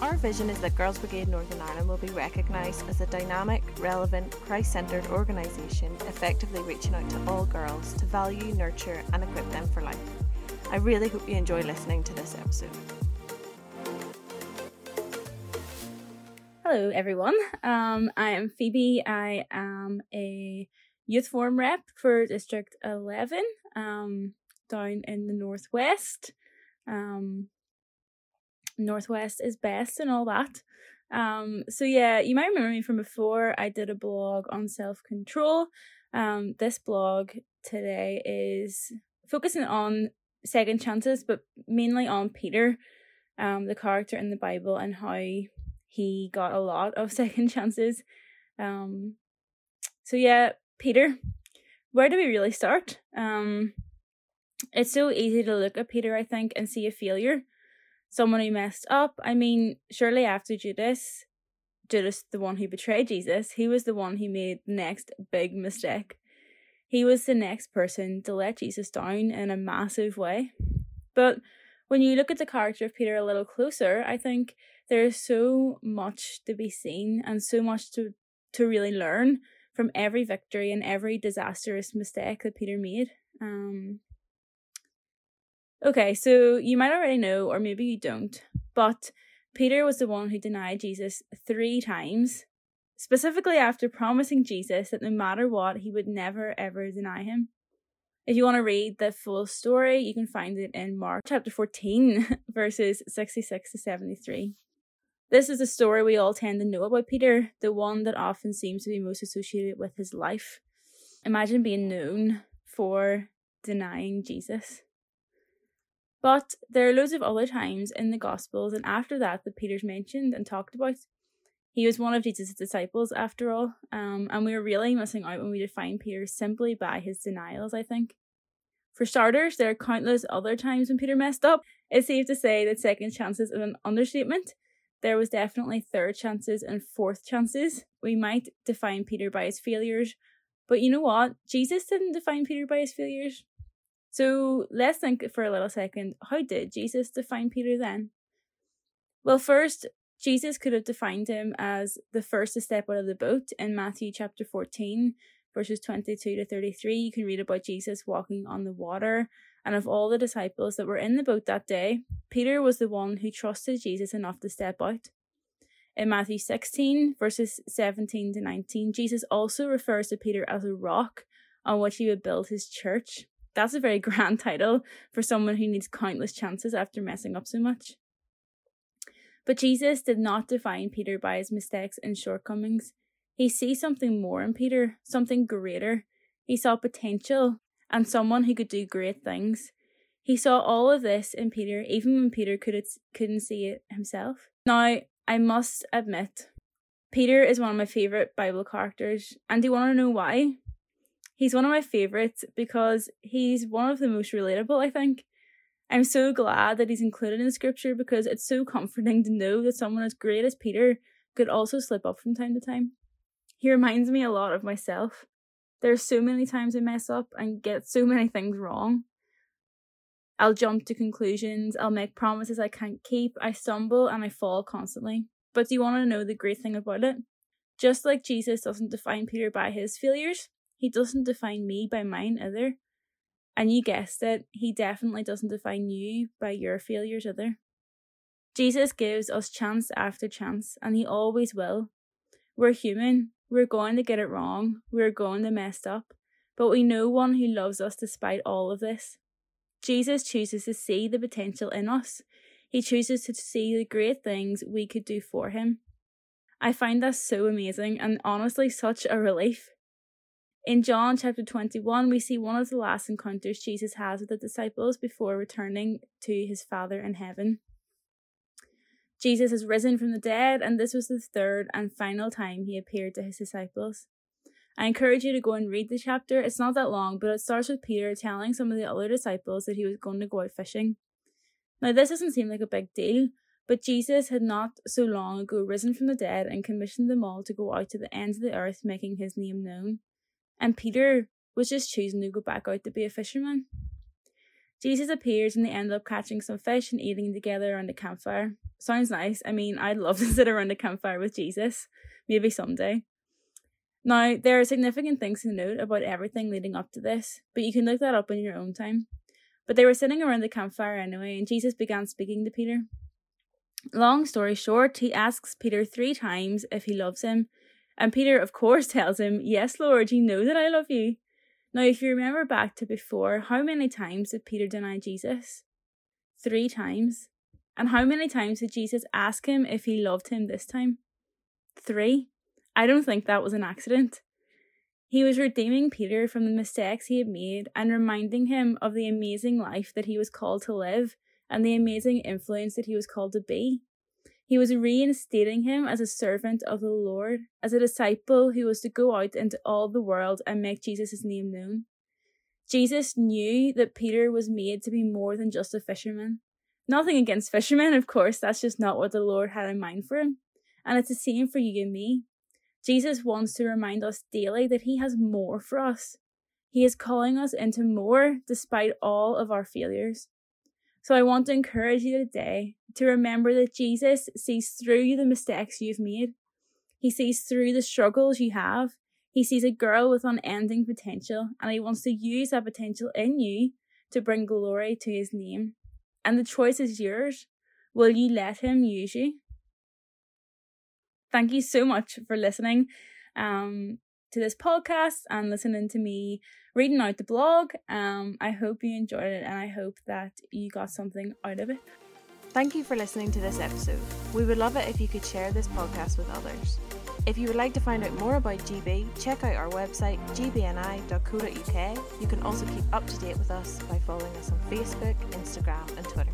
Our vision is that Girls Brigade Northern Ireland will be recognised as a dynamic, relevant, Christ centred organisation effectively reaching out to all girls to value, nurture, and equip them for life. I really hope you enjoy listening to this episode. Hello, everyone. Um, I am Phoebe. I am a youth forum rep for District 11 um, down in the Northwest. Um, Northwest is best and all that. Um, so yeah, you might remember me from before. I did a blog on self control. Um, this blog today is focusing on second chances, but mainly on Peter, um, the character in the Bible, and how he got a lot of second chances. Um, so yeah, Peter, where do we really start? Um, it's so easy to look at Peter, I think, and see a failure someone who messed up. I mean, surely after Judas, Judas, the one who betrayed Jesus, he was the one who made the next big mistake. He was the next person to let Jesus down in a massive way. But when you look at the character of Peter a little closer, I think there's so much to be seen and so much to, to really learn from every victory and every disastrous mistake that Peter made. Um, Okay, so you might already know, or maybe you don't, but Peter was the one who denied Jesus three times, specifically after promising Jesus that no matter what, he would never ever deny him. If you want to read the full story, you can find it in Mark chapter 14, verses 66 to 73. This is the story we all tend to know about Peter, the one that often seems to be most associated with his life. Imagine being known for denying Jesus. But there are loads of other times in the Gospels and after that that Peter's mentioned and talked about. He was one of Jesus' disciples after all, um, and we were really missing out when we define Peter simply by his denials, I think. For starters, there are countless other times when Peter messed up. It's safe to say that second chances is an understatement. There was definitely third chances and fourth chances. We might define Peter by his failures, but you know what? Jesus didn't define Peter by his failures. So let's think for a little second how did Jesus define Peter then? Well, first, Jesus could have defined him as the first to step out of the boat in Matthew chapter 14, verses 22 to 33. You can read about Jesus walking on the water. And of all the disciples that were in the boat that day, Peter was the one who trusted Jesus enough to step out. In Matthew 16, verses 17 to 19, Jesus also refers to Peter as a rock on which he would build his church. That's a very grand title for someone who needs countless chances after messing up so much. But Jesus did not define Peter by his mistakes and shortcomings. He sees something more in Peter, something greater. He saw potential and someone who could do great things. He saw all of this in Peter, even when Peter could couldn't see it himself. Now, I must admit, Peter is one of my favourite Bible characters, and do you want to know why? He's one of my favorites because he's one of the most relatable, I think. I'm so glad that he's included in scripture because it's so comforting to know that someone as great as Peter could also slip up from time to time. He reminds me a lot of myself. There's so many times I mess up and get so many things wrong. I'll jump to conclusions, I'll make promises I can't keep, I stumble and I fall constantly. But do you want to know the great thing about it? Just like Jesus doesn't define Peter by his failures, he doesn't define me by mine either. And you guessed it, he definitely doesn't define you by your failures either. Jesus gives us chance after chance, and he always will. We're human, we're going to get it wrong, we're going to mess up, but we know one who loves us despite all of this. Jesus chooses to see the potential in us. He chooses to see the great things we could do for him. I find that so amazing and honestly such a relief. In John chapter 21, we see one of the last encounters Jesus has with the disciples before returning to his Father in heaven. Jesus has risen from the dead, and this was the third and final time he appeared to his disciples. I encourage you to go and read the chapter. It's not that long, but it starts with Peter telling some of the other disciples that he was going to go out fishing. Now, this doesn't seem like a big deal, but Jesus had not so long ago risen from the dead and commissioned them all to go out to the ends of the earth, making his name known and Peter was just choosing to go back out to be a fisherman. Jesus appears and they end up catching some fish and eating together around the campfire. Sounds nice. I mean, I'd love to sit around a campfire with Jesus. Maybe someday. Now, there are significant things to note about everything leading up to this, but you can look that up in your own time. But they were sitting around the campfire anyway, and Jesus began speaking to Peter. Long story short, he asks Peter three times if he loves him, and Peter, of course, tells him, Yes, Lord, you know that I love you. Now, if you remember back to before, how many times did Peter deny Jesus? Three times. And how many times did Jesus ask him if he loved him this time? Three. I don't think that was an accident. He was redeeming Peter from the mistakes he had made and reminding him of the amazing life that he was called to live and the amazing influence that he was called to be. He was reinstating him as a servant of the Lord, as a disciple who was to go out into all the world and make Jesus' name known. Jesus knew that Peter was made to be more than just a fisherman. Nothing against fishermen, of course, that's just not what the Lord had in mind for him. And it's the same for you and me. Jesus wants to remind us daily that He has more for us. He is calling us into more despite all of our failures. So I want to encourage you today to remember that Jesus sees through the mistakes you've made. He sees through the struggles you have. He sees a girl with unending potential and he wants to use that potential in you to bring glory to his name. And the choice is yours. Will you let him use you? Thank you so much for listening. Um, to this podcast and listening to me reading out the blog. Um, I hope you enjoyed it and I hope that you got something out of it. Thank you for listening to this episode. We would love it if you could share this podcast with others. If you would like to find out more about GB, check out our website gbni.co.uk. You can also keep up to date with us by following us on Facebook, Instagram, and Twitter.